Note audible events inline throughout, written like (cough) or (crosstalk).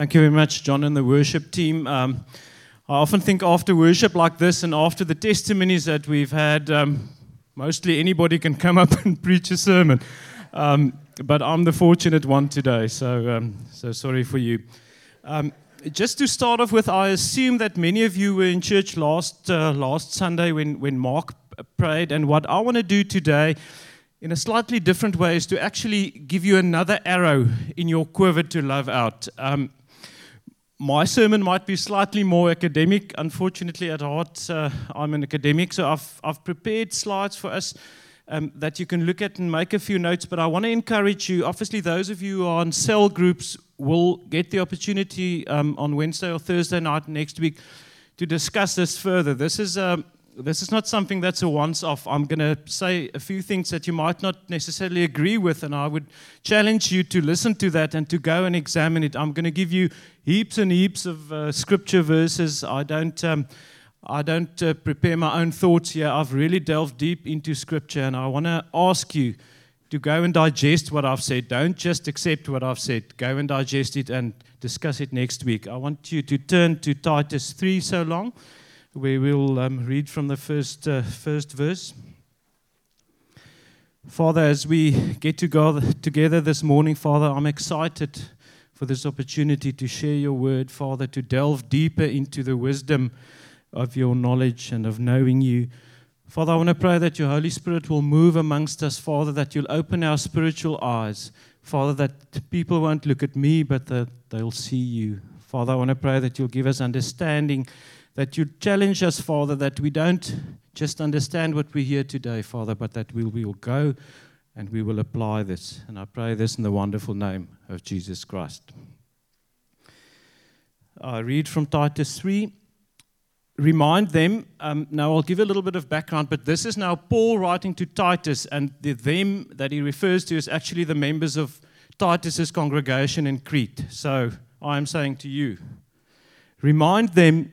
Thank you very much, John, and the worship team. Um, I often think after worship like this and after the testimonies that we've had, um, mostly anybody can come up (laughs) and preach a sermon. Um, but I'm the fortunate one today, so, um, so sorry for you. Um, just to start off with, I assume that many of you were in church last, uh, last Sunday when, when Mark prayed, and what I want to do today in a slightly different way is to actually give you another arrow in your quiver to love out. My sermon might be slightly more academic. Unfortunately, at heart, uh, I'm an academic, so I've, I've prepared slides for us um, that you can look at and make a few notes. But I want to encourage you, obviously, those of you who are on cell groups will get the opportunity um, on Wednesday or Thursday night next week to discuss this further. This is. Um, this is not something that's a once off. I'm going to say a few things that you might not necessarily agree with, and I would challenge you to listen to that and to go and examine it. I'm going to give you heaps and heaps of uh, scripture verses. I don't. Um, I don't uh, prepare my own thoughts here. I've really delved deep into scripture, and I want to ask you to go and digest what I've said. Don't just accept what I've said. Go and digest it and discuss it next week. I want you to turn to Titus 3 so long we will um, read from the first, uh, first verse. Father, as we get to together this morning, Father, I'm excited for this opportunity to share your word, Father, to delve deeper into the wisdom of your knowledge and of knowing you. Father, I want to pray that your Holy Spirit will move amongst us, Father, that you'll open our spiritual eyes. Father, that people won't look at me, but that they'll see you. Father, I want to pray that you'll give us understanding that you challenge us, Father, that we don't just understand what we hear today, Father, but that we will go and we will apply this. And I pray this in the wonderful name of Jesus Christ. I read from Titus 3. Remind them, um, now I'll give a little bit of background, but this is now Paul writing to Titus, and the them that he refers to is actually the members of Titus's congregation in Crete. So I am saying to you, remind them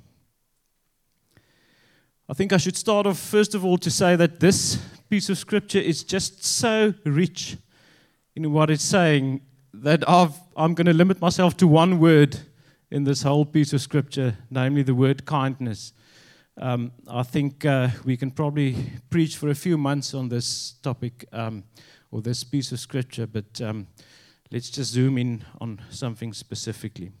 I think I should start off, first of all, to say that this piece of scripture is just so rich in what it's saying that i am going to limit myself to one word in this whole piece of scripture, namely the word kindness. Um, I think uh, we can probably preach for a few months on this topic um, or this piece of scripture, but um, let's just zoom in on something specifically.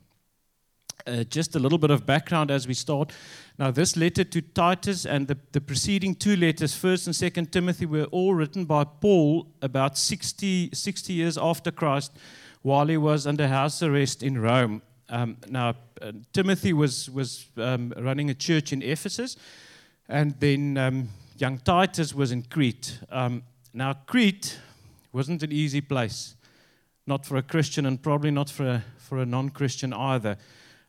Uh, just a little bit of background as we start. Now, this letter to Titus and the, the preceding two letters, 1st and 2nd Timothy, were all written by Paul about 60, 60 years after Christ while he was under house arrest in Rome. Um, now, uh, Timothy was, was um, running a church in Ephesus, and then um, young Titus was in Crete. Um, now, Crete wasn't an easy place, not for a Christian and probably not for a, for a non Christian either.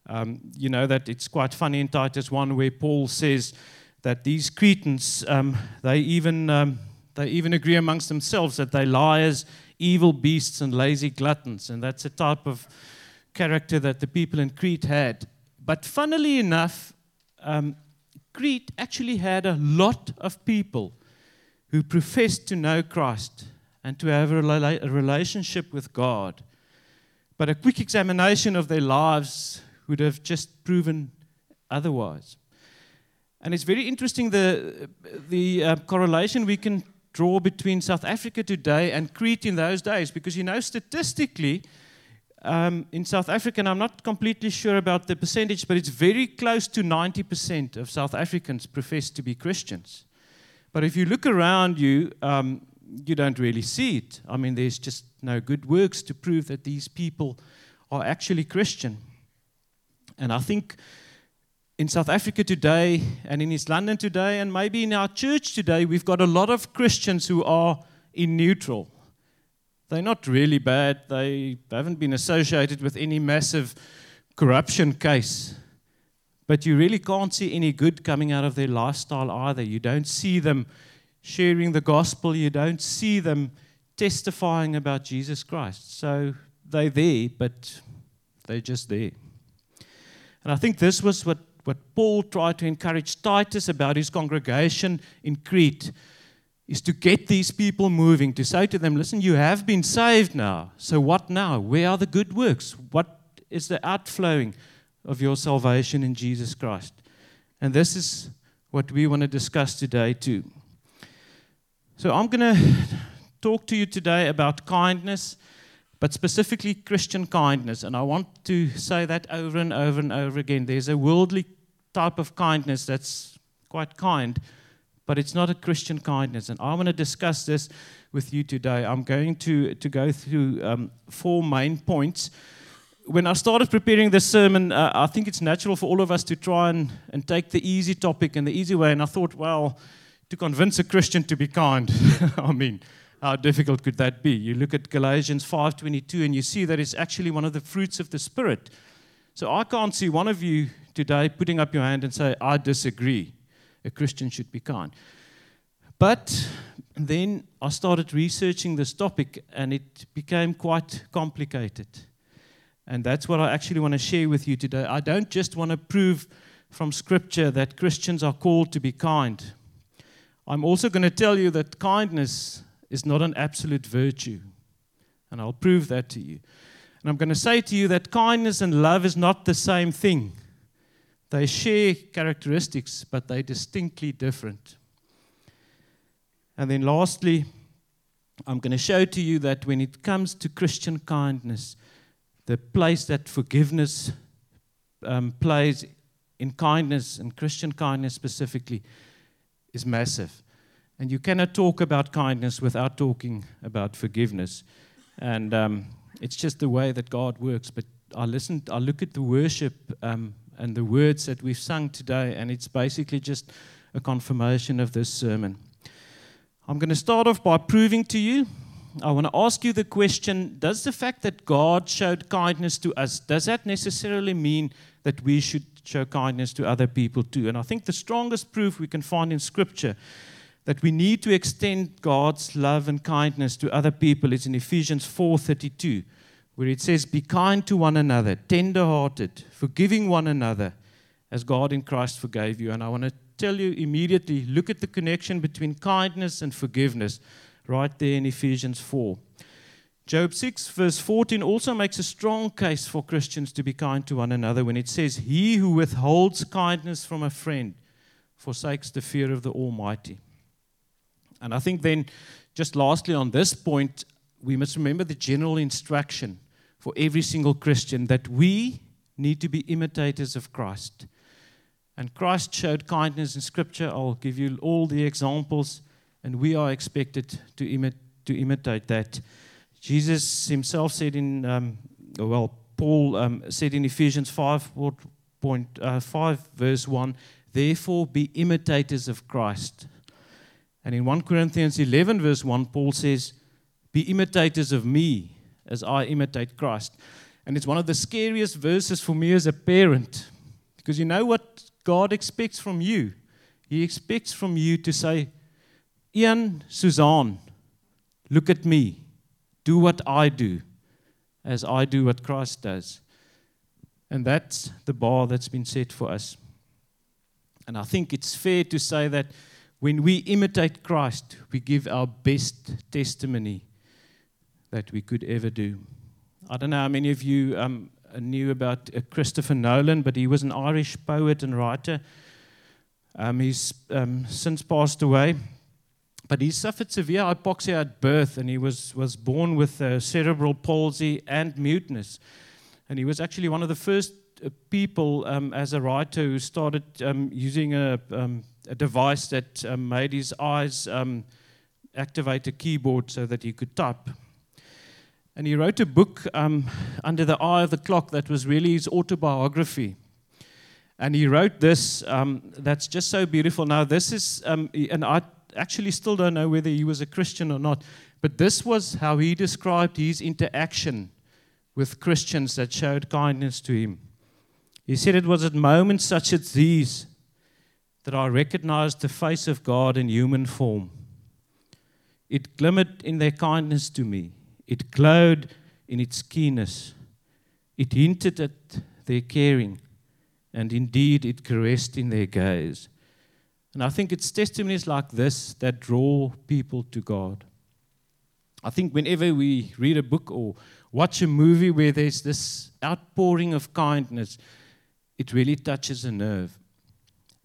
Um, you know that it's quite funny in Titus 1 where Paul says that these Cretans, um, they, even, um, they even agree amongst themselves that they're liars, evil beasts, and lazy gluttons. And that's a type of character that the people in Crete had. But funnily enough, um, Crete actually had a lot of people who professed to know Christ and to have a, relationship with God. But a quick examination of their lives would have just proven otherwise. And it's very interesting the, the uh, correlation we can draw between South Africa today and Crete in those days, because you know, statistically, um, in South Africa, and I'm not completely sure about the percentage, but it's very close to 90% of South Africans profess to be Christians. But if you look around you, um, you don't really see it. I mean, there's just no good works to prove that these people are actually Christian. And I think in South Africa today, and in East London today, and maybe in our church today, we've got a lot of Christians who are in neutral. They're not really bad, they haven't been associated with any massive corruption case. But you really can't see any good coming out of their lifestyle either. You don't see them sharing the gospel, you don't see them testifying about Jesus Christ. So they're there, but they're just there. And I think this was what, what Paul tried to encourage Titus about his congregation in Crete is to get these people moving, to say to them, listen, you have been saved now. So what now? Where are the good works? What is the outflowing of your salvation in Jesus Christ? And this is what we want to discuss today, too. So I'm going to talk to you today about kindness, but specifically Christian kindness. And I want to say that over and over and over again. There's a worldly type of kindness that's quite kind, but it's not a Christian kindness. And I want to discuss this with you today. I'm going to, to go through um, four main points. When I started preparing this sermon, uh, I think it's natural for all of us to try and, and take the easy topic and the easy way. And I thought, well, to convince a Christian to be kind, (laughs) I mean, how difficult could that be? You look at Galatians 5:22 and you see that it's actually one of the fruits of the spirit. So I can't see one of you today putting up your hand and say I disagree a Christian should be kind. But then I started researching this topic and it became quite complicated. And that's what I actually want to share with you today. I don't just want to prove from Scripture that Christians are called to be kind. I'm also going to tell you that kindness is not an absolute virtue. And I'll prove that to you. And I'm going to say to you that kindness and love is not the same thing. They share characteristics, but they're distinctly different. And then lastly, I'm going to show to you that when it comes to Christian kindness, the place that forgiveness um, plays in kindness and Christian kindness specifically is massive. And you cannot talk about kindness without talking about forgiveness. And um, it's just the way that God works. But I listen, I look at the worship um, and the words that we've sung today, and it's basically just a confirmation of this sermon. I'm going to start off by proving to you. I want to ask you the question Does the fact that God showed kindness to us, does that necessarily mean that we should show kindness to other people too? And I think the strongest proof we can find in Scripture that we need to extend God's love and kindness to other people is in Ephesians 4:32 where it says, Be kind to one another, tender hearted, forgiving one another, as God in Christ forgave you. And I want to tell you immediately look at the connection between kindness and forgiveness right there in Ephesians 4. Job 6, verse 14, also makes a strong case for Christians to be kind to one another when it says, He who withholds kindness from a friend forsakes the fear of the Almighty. And I think then, just lastly on this point, we must remember the general instruction for every single Christian that we need to be imitators of Christ. And Christ showed kindness in Scripture. I'll give you all the examples, and we are expected to, imi- to imitate that. Jesus himself said in, um, well, Paul um, said in Ephesians 5, point, uh, 5, verse 1, therefore be imitators of Christ. And in 1 Corinthians 11, verse 1, Paul says, be imitators of me as I imitate Christ. And it's one of the scariest verses for me as a parent because you know what God expects from you? He expects from you to say, Ian, Suzanne, look at me. Do what I do as I do what Christ does. And that's the bar that's been set for us. And I think it's fair to say that when we imitate Christ, we give our best testimony that we could ever do. I don't know how many of you um, knew about uh, Christopher Nolan, but he was an Irish poet and writer. Um, he's um, since passed away. but he suffered severe hypoxia at birth, and he was, was born with uh, cerebral palsy and muteness. And he was actually one of the first uh, people um, as a writer who started um, using a, um, a, device that um, made his eyes um, activate a keyboard so that he could type. And he wrote a book um, under the eye of the clock that was really his autobiography. And he wrote this that's just so beautiful. Now, this is, and I actually still don't know whether he was a Christian or not, but this was how he described his interaction with Christians that showed kindness to him. He said it was at moments such as these that I recognized the face of God in human form. It glimmered in their kindness to me, it glowed in its keenness, it hinted at their caring, and indeed it caressed in their gaze. And I think it's testimonies like this that draw people to God. I think whenever we read a book or watch a movie where there's this outpouring of kindness, it really touches a nerve.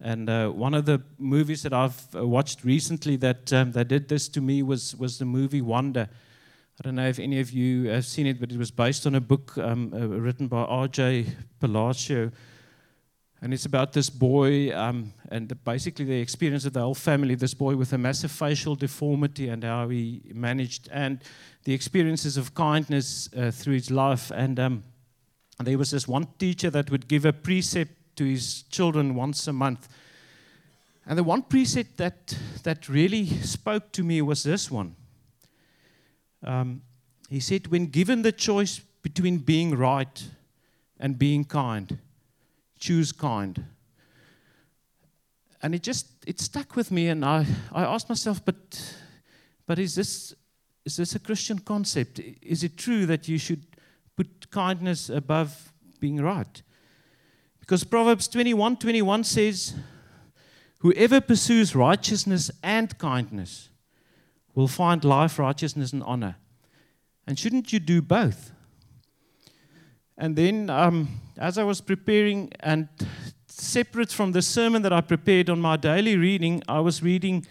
And uh, one of the movies that I've uh, watched recently that, um, that did this to me was, was the movie Wonder. I don't know if any of you have seen it, but it was based on a book um, uh, written by R.J. Palacio and it's about this boy, um, and basically the experience of the whole family. This boy with a massive facial deformity, and how he managed, and the experiences of kindness uh, through his life. And um, there was this one teacher that would give a precept to his children once a month. And the one precept that, that really spoke to me was this one. Um, he said, When given the choice between being right and being kind, choose kind. And it just it stuck with me, and I, I asked myself, but but is this is this a Christian concept? Is it true that you should put kindness above being right? Because Proverbs 21 21 says, Whoever pursues righteousness and kindness will find life, righteousness, and honor. And shouldn't you do both? And then, um, as I was preparing, and separate from the sermon that I prepared on my daily reading, I was reading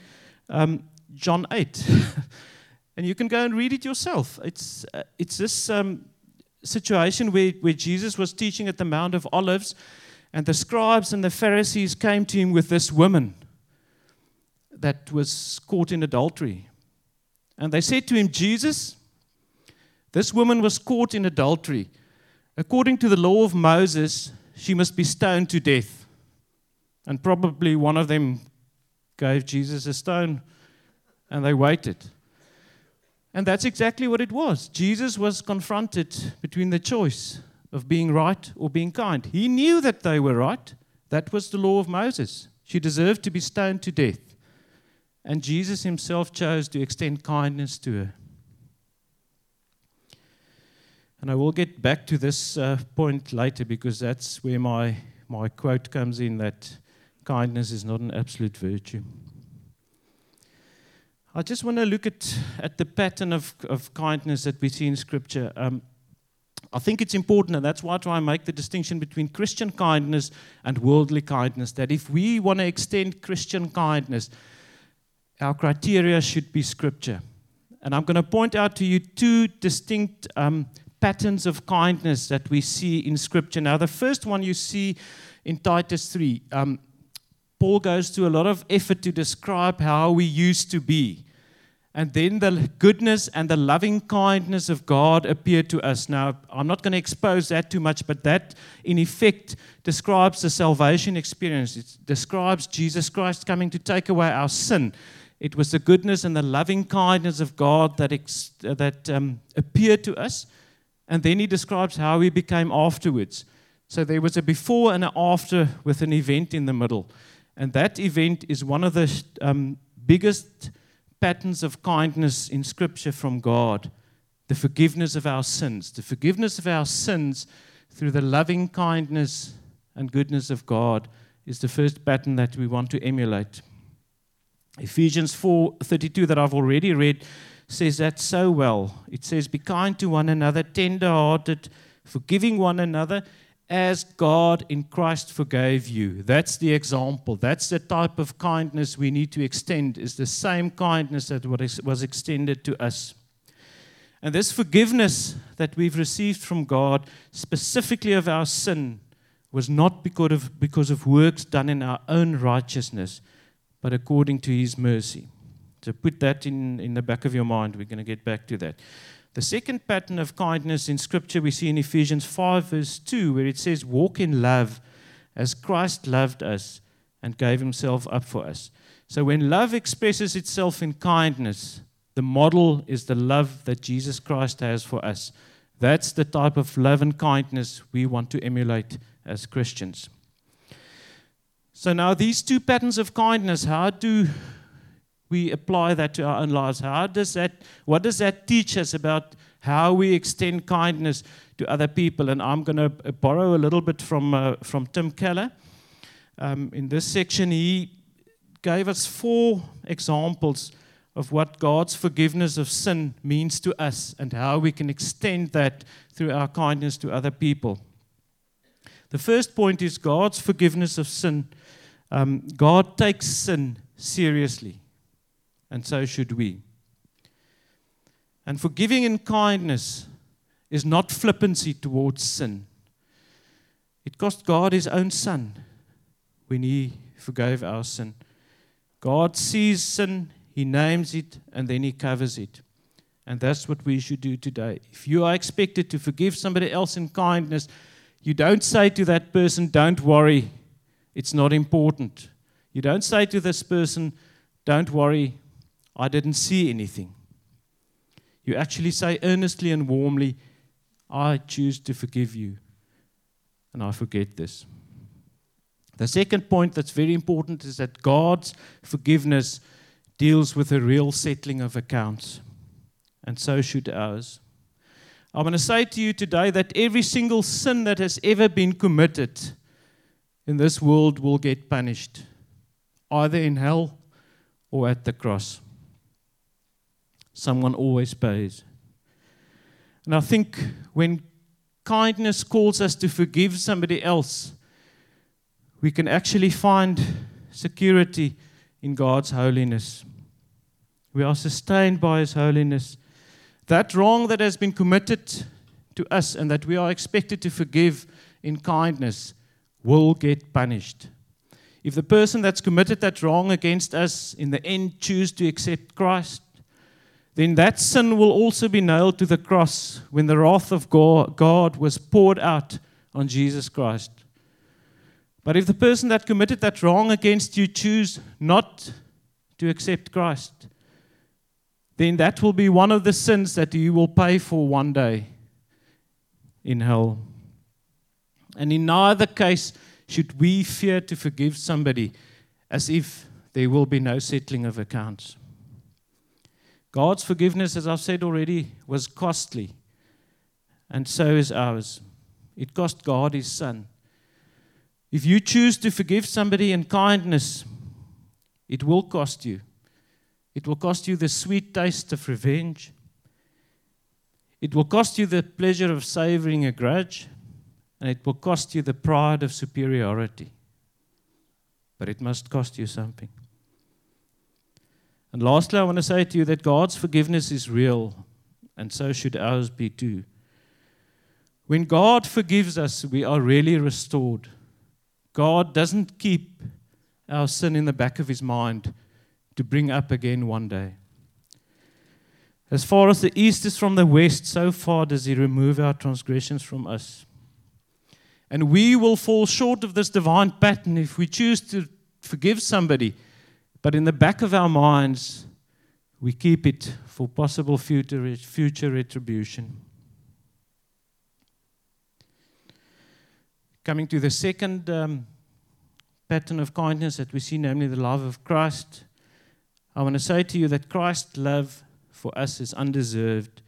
um, John 8. (laughs) and you can go and read it yourself. It's, uh, it's this um, situation where, where Jesus was teaching at the Mount of Olives, and the scribes and the Pharisees came to him with this woman that was caught in adultery. And they said to him, Jesus, this woman was caught in adultery. According to the law of Moses, she must be stoned to death. And probably one of them gave Jesus a stone and they waited. And that's exactly what it was. Jesus was confronted between the choice of being right or being kind. He knew that they were right. That was the law of Moses. She deserved to be stoned to death. And Jesus himself chose to extend kindness to her. And I will get back to this uh, point later because that's where my, my quote comes in that kindness is not an absolute virtue. I just want to look at, at the pattern of, of kindness that we see in Scripture. Um, I think it's important, and that's why I try and make the distinction between Christian kindness and worldly kindness. That if we want to extend Christian kindness, our criteria should be Scripture. And I'm going to point out to you two distinct um, patterns of kindness that we see in Scripture. Now, the first one you see in Titus 3. Um, Paul goes to a lot of effort to describe how we used to be. And then the goodness and the loving kindness of God appeared to us. Now, I'm not going to expose that too much, but that in effect describes the salvation experience. It describes Jesus Christ coming to take away our sin. It was the goodness and the loving kindness of God that, ex- that um, appeared to us. And then he describes how we became afterwards. So there was a before and an after with an event in the middle. And that event is one of the um, biggest patterns of kindness in Scripture from God the forgiveness of our sins. The forgiveness of our sins through the loving kindness and goodness of God is the first pattern that we want to emulate. Ephesians 4:32 that I've already read says that so well. It says, Be kind to one another, tender hearted, forgiving one another, as God in Christ forgave you. That's the example. That's the type of kindness we need to extend, is the same kindness that was extended to us. And this forgiveness that we've received from God, specifically of our sin, was not because of, because of works done in our own righteousness, but according to His mercy. So put that in, in the back of your mind. We're going to get back to that. The second pattern of kindness in Scripture we see in Ephesians 5, verse 2, where it says, Walk in love as Christ loved us and gave himself up for us. So when love expresses itself in kindness, the model is the love that Jesus Christ has for us. That's the type of love and kindness we want to emulate as Christians. So now these two patterns of kindness, how do we apply that to our own lives? How does that, what does that teach us about how we extend kindness to other people? And I'm going to borrow a little bit from, uh, from Tim Keller. Um, in this section, he gave us four examples of what God's forgiveness of sin means to us and how we can extend that through our kindness to other people. The first point is God's forgiveness of sin. Um, God takes sin seriously and so should we. And forgiving in kindness is not flippancy towards sin. It cost God his own son when he forgave our sin. God sees sin, he names it, and then he covers it. And that's what we should do today. If you are expected to forgive somebody else in kindness, you don't say to that person, Don't worry, it's not important. You don't say to this person, Don't worry, I didn't see anything. You actually say earnestly and warmly, I choose to forgive you, and I forget this. The second point that's very important is that God's forgiveness deals with a real settling of accounts, and so should ours. I want to say to you today that every single sin that has ever been committed in this world will get punished, either in hell or at the cross. Someone always pays. And I think when kindness calls us to forgive somebody else, we can actually find security in God's holiness. We are sustained by His holiness. That wrong that has been committed to us and that we are expected to forgive in kindness will get punished. If the person that's committed that wrong against us in the end choose to accept Christ, then that sin will also be nailed to the cross when the wrath of God was poured out on Jesus Christ. But if the person that committed that wrong against you choose not to accept Christ, then that will be one of the sins that you will pay for one day in hell. And in neither case should we fear to forgive somebody as if there will be no settling of accounts. God's forgiveness, as I've said already, was costly, and so is ours. It cost God his Son. If you choose to forgive somebody in kindness, it will cost you. It will cost you the sweet taste of revenge. It will cost you the pleasure of savoring a grudge. And it will cost you the pride of superiority. But it must cost you something. And lastly, I want to say to you that God's forgiveness is real, and so should ours be too. When God forgives us, we are really restored. God doesn't keep our sin in the back of his mind to bring up again one day. As far as the east is from the west, so far does he remove our transgressions from us. And we will fall short of this divine pattern if we choose to forgive somebody but in the back of our minds, we keep it for possible future, future retribution. Coming to the second um, pattern of kindness that we see, namely the love of Christ, I want to say to you that Christ's love for us is undeserved.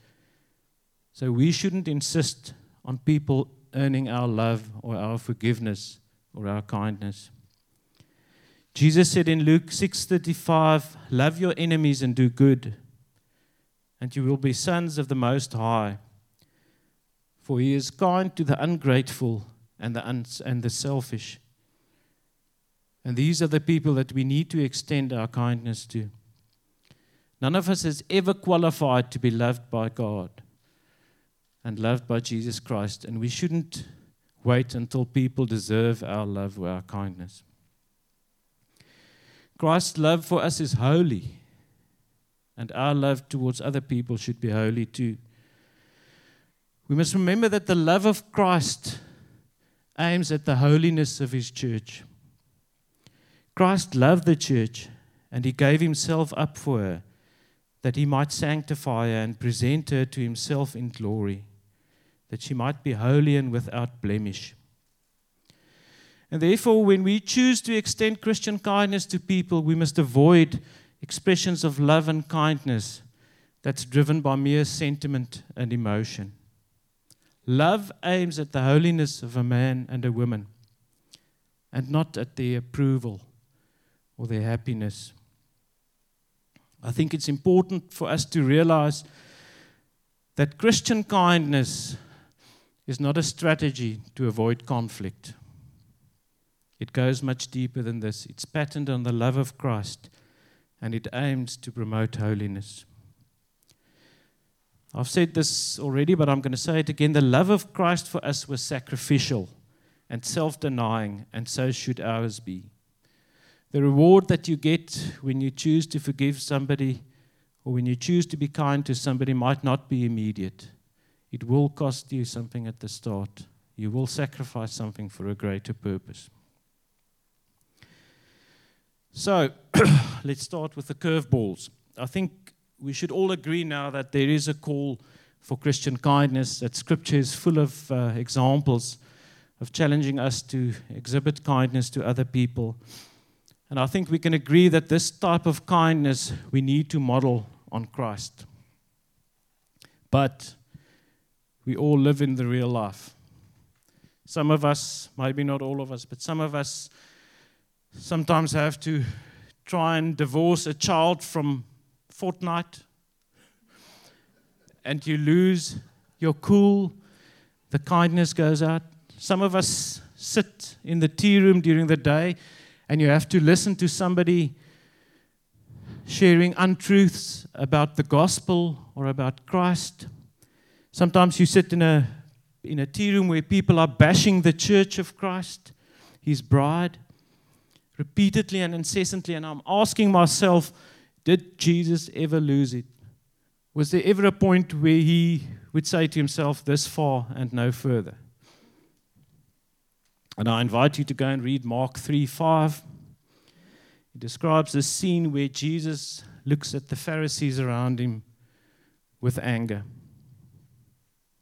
So we shouldn't insist on people earning our love or our forgiveness or our kindness. Jesus said in Luke 6:35, "Love your enemies and do good, and you will be sons of the Most High. For he is kind to the ungrateful and the, uns- and the selfish. And these are the people that we need to extend our kindness to. None of us is ever qualified to be loved by God and loved by Jesus Christ, and we shouldn't wait until people deserve our love or our kindness. Christ's love for us is holy, and our love towards other people should be holy too. We must remember that the love of Christ aims at the holiness of his church. Christ loved the church, and he gave himself up for her, that he might sanctify her and present her to himself in glory, that she might be holy and without blemish. And therefore, when we choose to extend Christian kindness to people, we must avoid expressions of love and kindness that's driven by mere sentiment and emotion. Love aims at the holiness of a man and a woman and not at their approval or their happiness. I think it's important for us to realize that Christian kindness is not a strategy to avoid conflict. It goes much deeper than this. It's patterned on the love of Christ and it aims to promote holiness. I've said this already, but I'm going to say it again. The love of Christ for us was sacrificial and self denying, and so should ours be. The reward that you get when you choose to forgive somebody or when you choose to be kind to somebody might not be immediate. It will cost you something at the start. You will sacrifice something for a greater purpose. So, (clears throat) let's start with the curveballs. I think we should all agree now that there is a call for Christian kindness, that Scripture is full of uh, examples of challenging us to exhibit kindness to other people. And I think we can agree that this type of kindness we need to model on Christ. But we all live in the real life. Some of us, maybe not all of us, but some of us sometimes I have to try and divorce a child from Fortnite and you lose your cool, the kindness goes out. Some of us sit in the tea room during the day and you have to listen to somebody sharing untruths about the gospel or about Christ. Sometimes you sit in a, in a tea room where people are bashing the church of Christ, his bride, repeatedly and incessantly. And I'm asking myself, did Jesus ever lose it? Was there ever a point where he would say to himself, This far and no further? And I invite you to go and read Mark 3 5. He describes a scene where Jesus looks at the Pharisees around him with anger.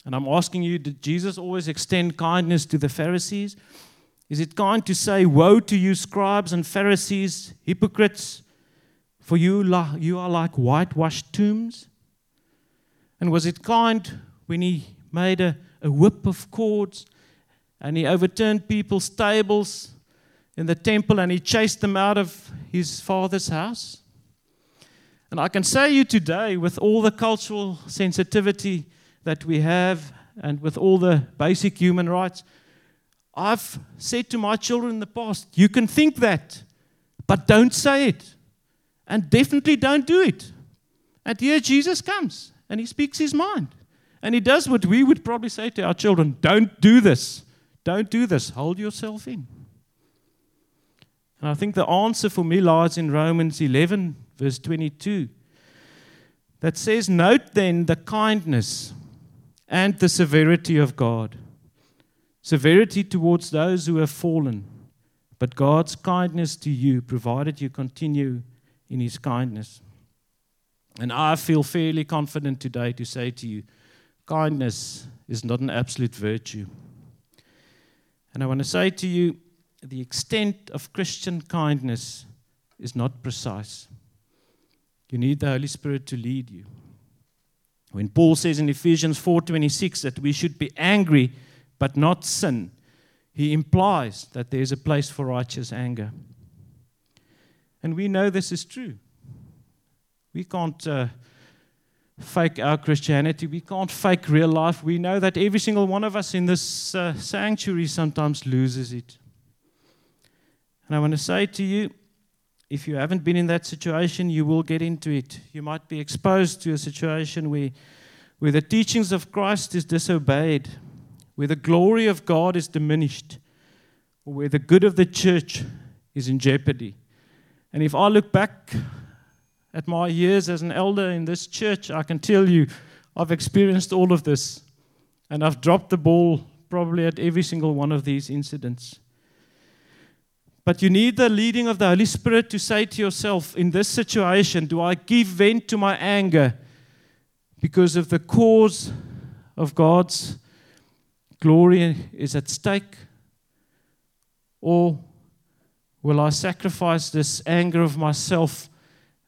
And I'm asking you, did Jesus always extend kindness to the Pharisees? Is it kind to say, Woe to you, scribes and Pharisees, hypocrites, for you, you are like whitewashed tombs? And was it kind when he made a, a whip of cords and he overturned people's tables in the temple and he chased them out of his father's house? And I can say you today, with all the cultural sensitivity that we have and with all the basic human rights, I've said to my children in the past, you can think that, but don't say it. And definitely don't do it. And here Jesus comes and he speaks his mind. And he does what we would probably say to our children don't do this. Don't do this. Hold yourself in. And I think the answer for me lies in Romans 11, verse 22, that says, Note then the kindness and the severity of God. Severity towards those who have fallen, but God's kindness to you, provided you continue in his kindness. And I feel fairly confident today to say to you kindness is not an absolute virtue. And I want to say to you the extent of Christian kindness is not precise. You need the Holy Spirit to lead you. When Paul says in Ephesians 4:26 that we should be angry but not sin, he implies that there is a place for righteous anger. And we know this is true. We can't uh, fake our Christianity. We can't fake real life. We know that every single one of us in this uh, sanctuary sometimes loses it. And I want to say to you if you haven't been in that situation, you will get into it. You might be exposed to a situation where, where the teachings of Christ is disobeyed, where the glory of God is diminished, or where the good of the church is in jeopardy. And if I look back at my years as an elder in this church, I can tell you I've experienced all of this. And I've dropped the ball probably at every single one of these incidents. But you need the leading of the Holy Spirit to say to yourself, in this situation, do I give vent to my anger because of the cause of God's glory is at stake? Or will I sacrifice this anger of myself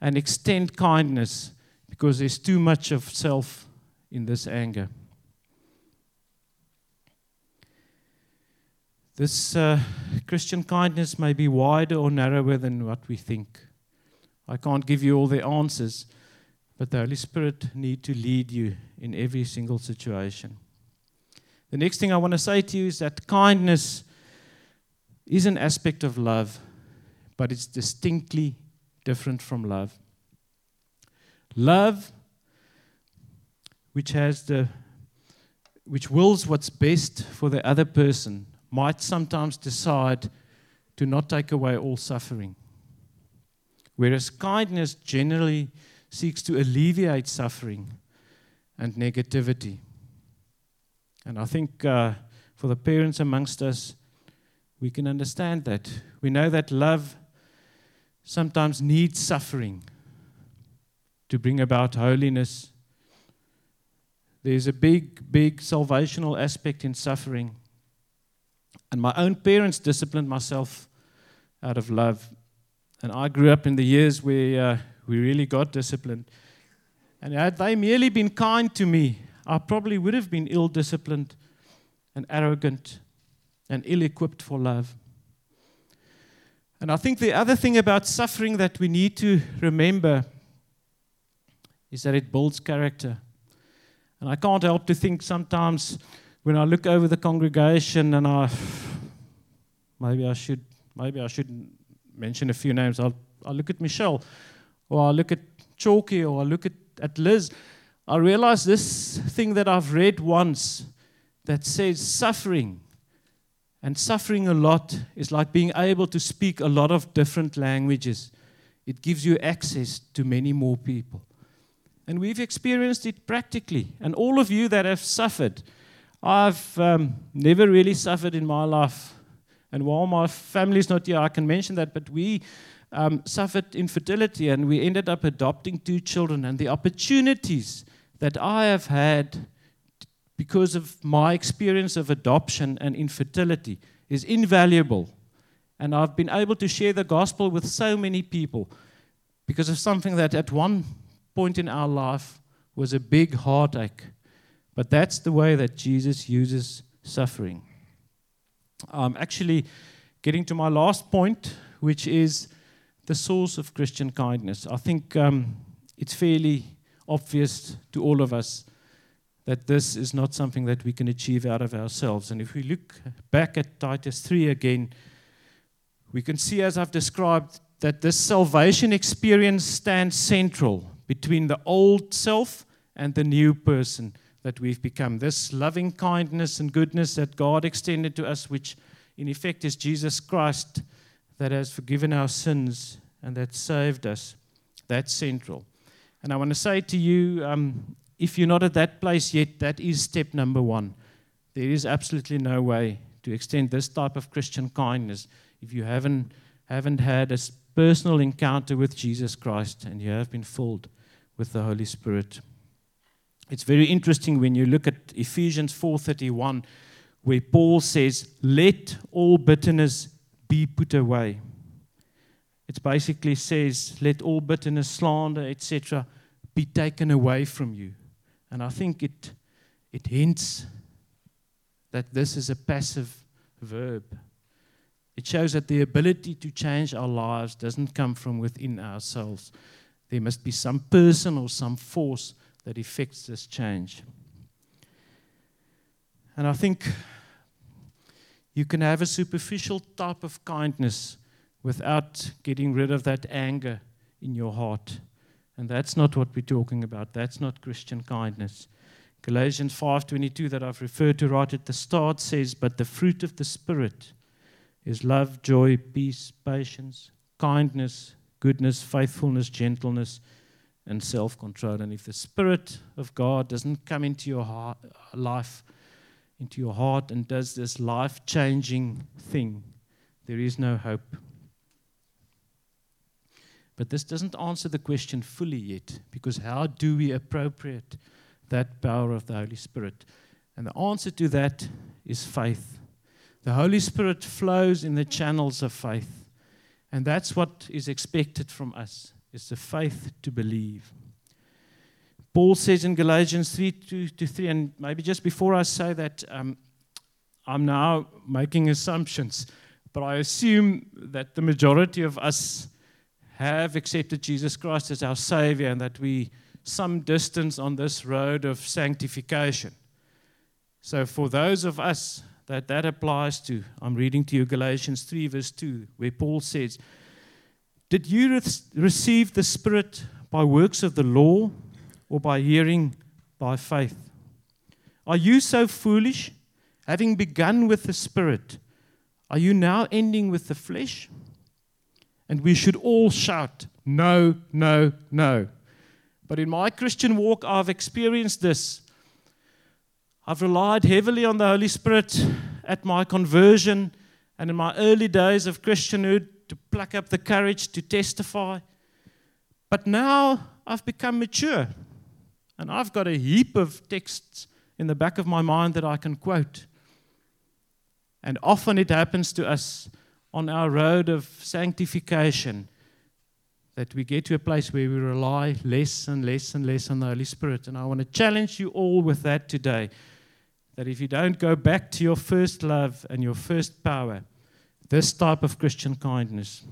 and extend kindness because there's too much of self in this anger? This uh, Christian kindness may be wider or narrower than what we think. I can't give you all the answers, but the Holy Spirit need to lead you in every single situation. The next thing I want to say to you is that kindness is an aspect of love, but it's distinctly different from love. Love, which has the which wills what's best for the other person, might sometimes decide to not take away all suffering. Whereas kindness generally seeks to alleviate suffering and negativity. And I think uh, for the parents amongst us, we can understand that. We know that love sometimes needs suffering to bring about holiness. There's a big, big salvational aspect in suffering. And my own parents disciplined myself out of love. And I grew up in the years where uh, we really got disciplined. And had they merely been kind to me, I probably would have been ill disciplined and arrogant and ill equipped for love. And I think the other thing about suffering that we need to remember is that it builds character. And I can't help to think sometimes when I look over the congregation and I maybe I should maybe I shouldn't mention a few names. I'll i look at Michelle or i look at Chalky or i look at, at Liz. I realize this thing that I've read once that says suffering and suffering a lot is like being able to speak a lot of different languages. It gives you access to many more people. And we've experienced it practically. And all of you that have suffered, I've um, never really suffered in my life. And while my family's not here, I can mention that, but we um, suffered infertility and we ended up adopting two children. And the opportunities that I have had because of my experience of adoption and infertility is invaluable. And I've been able to share the gospel with so many people because of something that at one point in our life was a big heartache but that's the way that Jesus uses suffering. I'm actually getting to my last point, which is the source of Christian kindness. I think um, it's fairly obvious to all of us that this is not something that we can achieve out of ourselves. And if we look back at Titus 3 again, we can see, as I've described, that this salvation experience stands central between the old self and the new person that we've become. This loving kindness and goodness that God extended to us, which in effect is Jesus Christ that has forgiven our sins and that saved us, that's central. And I want to say to you, um, if you're not at that place yet, that is step number one. There is absolutely no way to extend this type of Christian kindness if you haven't, haven't had a personal encounter with Jesus Christ and you have been filled with the Holy Spirit. It's very interesting when you look at Ephesians 4:31 where Paul says, "Let all bitterness be put away." It basically says, "Let all bitterness, slander, etc., be taken away from you." And I think it it hints that this is a passive verb. It shows that the ability to change our lives doesn't come from within ourselves. There must be some person or some force that effects this change. And I think you can have a superficial type of kindness without getting rid of that anger in your heart. And that's not what we're talking about. That's not Christian kindness. Galatians 5:22 that I've referred to right at the start says, "But the fruit of the spirit is love, joy, peace, patience, kindness, goodness, faithfulness, gentleness, and self-control." And if the spirit of God doesn't come into your heart, life, into your heart and does this life-changing thing, there is no hope. But this doesn't answer the question fully yet, because how do we appropriate that power of the Holy Spirit? And the answer to that is faith. The Holy Spirit flows in the channels of faith. And that's what is expected from us, is the faith to believe. Paul says in Galatians 3 2 to 3, and maybe just before I say that, um, I'm now making assumptions, but I assume that the majority of us have accepted Jesus Christ as our Savior and that we some distance on this road of sanctification. So, for those of us that that applies to, I'm reading to you Galatians 3, verse 2, where Paul says, Did you re- receive the Spirit by works of the law or by hearing by faith? Are you so foolish? Having begun with the Spirit, are you now ending with the flesh? And we should all shout, No, no, no. But in my Christian walk, I've experienced this. I've relied heavily on the Holy Spirit at my conversion and in my early days of Christianhood to pluck up the courage to testify. But now I've become mature and I've got a heap of texts in the back of my mind that I can quote. And often it happens to us on our road of sanctification that we get to a place where we rely less and less and less on the Holy Spirit. And I want to challenge you all with that today that if you don't go back to your first love and your first power, this type of Christian kindness,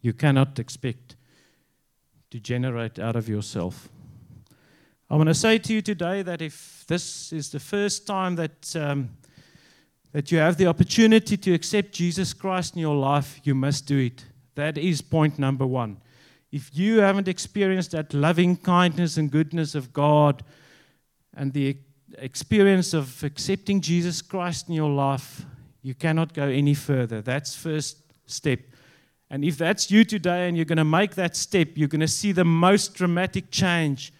you cannot expect to generate out of yourself. I want to say to you today that if this is the first time that um, that you have the opportunity to accept Jesus Christ in your life, you must do it. That is point number one. If you haven't experienced that loving kindness and goodness of God and the experience of accepting Jesus Christ in your life, you cannot go any further. That's first step. And if that's you today and you're going to make that step, you're going to see the most dramatic change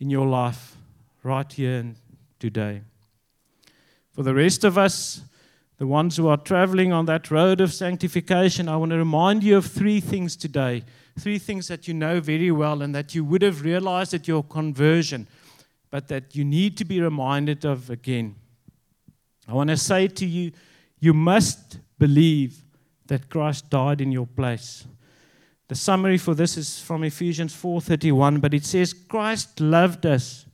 in your life right here and today. For the rest of us, the ones who are traveling on that road of sanctification, I want to remind you of three things today. Three things that you know very well and that you would have realized at your conversion, but that you need to be reminded of again. I want to say to you, you must believe that Christ died in your place. The summary for this is from Ephesians 4:31, but it says Christ loved us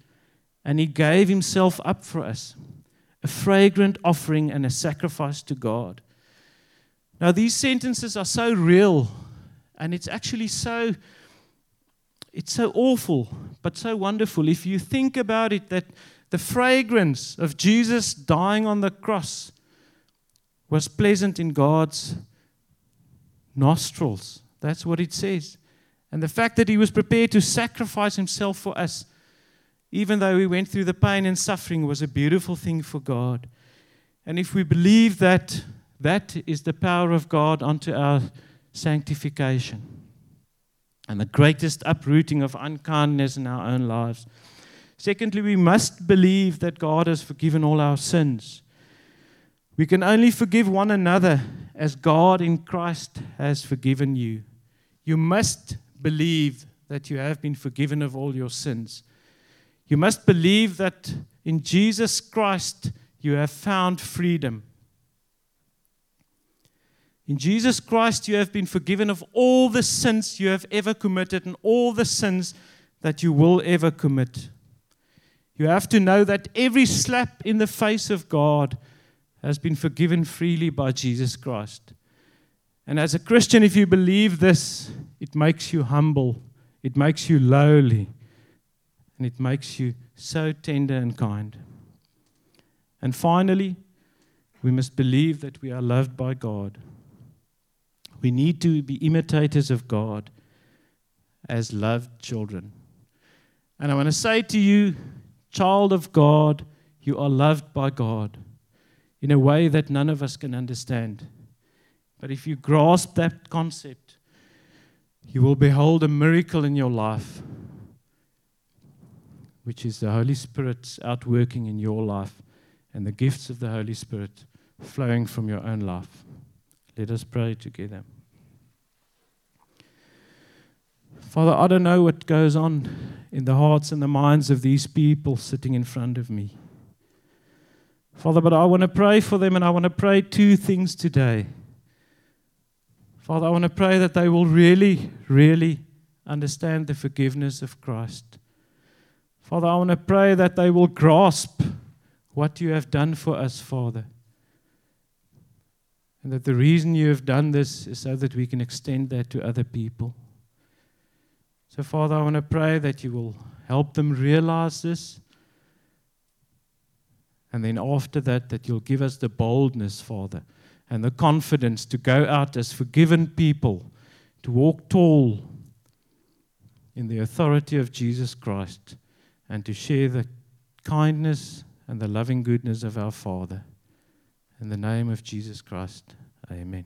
and he gave himself up for us a fragrant offering and a sacrifice to God. Now, these sentences are so real, and it's actually so. It's so awful, but so wonderful. If you think about it, that the fragrance of Jesus dying on the cross was pleasant in God's nostrils. That's what it says. And the fact that he was prepared to sacrifice himself for us even though we went through the pain and suffering, was a beautiful thing for God. And if we believe that that is the power of God unto our sanctification and the greatest uprooting of unkindness in our own lives. Secondly, we must believe that God has forgiven all our sins. We can only forgive one another as God in Christ has forgiven you. You must believe that you have been forgiven of all your sins. You must believe that in Jesus Christ you have found freedom. In Jesus Christ, you have been forgiven of all the sins you have ever committed and all the sins that you will ever commit. You have to know that every slap in the face of God has been forgiven freely by Jesus Christ. And as a Christian, if you believe this, it makes you humble, it makes you lowly, and it makes you so tender and kind. And finally, we must believe that we are loved by God. We need to be imitators of God as loved children. And I want to say to you, child of God, you are loved by God in a way that none of us can understand. But if you grasp that concept, you will behold a miracle in your life, which is the Holy Spirit's outworking in your life and the gifts of the Holy Spirit flowing from your own life. Let us pray together. Father, I don't know what goes on in the hearts and the minds of these people sitting in front of me. Father, but I want to pray for them and I want to pray two things today. Father, I want to pray that they will really, really understand the forgiveness of Christ. Father, I want to pray that they will grasp what you have done for us, Father. And that the reason you have done this is so that we can extend that to other people. So, Father, I want to pray that you will help them realize this. And then after that, that you'll give us the boldness, Father, and the confidence to go out as forgiven people, to walk tall in the authority of Jesus Christ, and to share the kindness and the loving goodness of our Father. In the name of Jesus Christ, amen.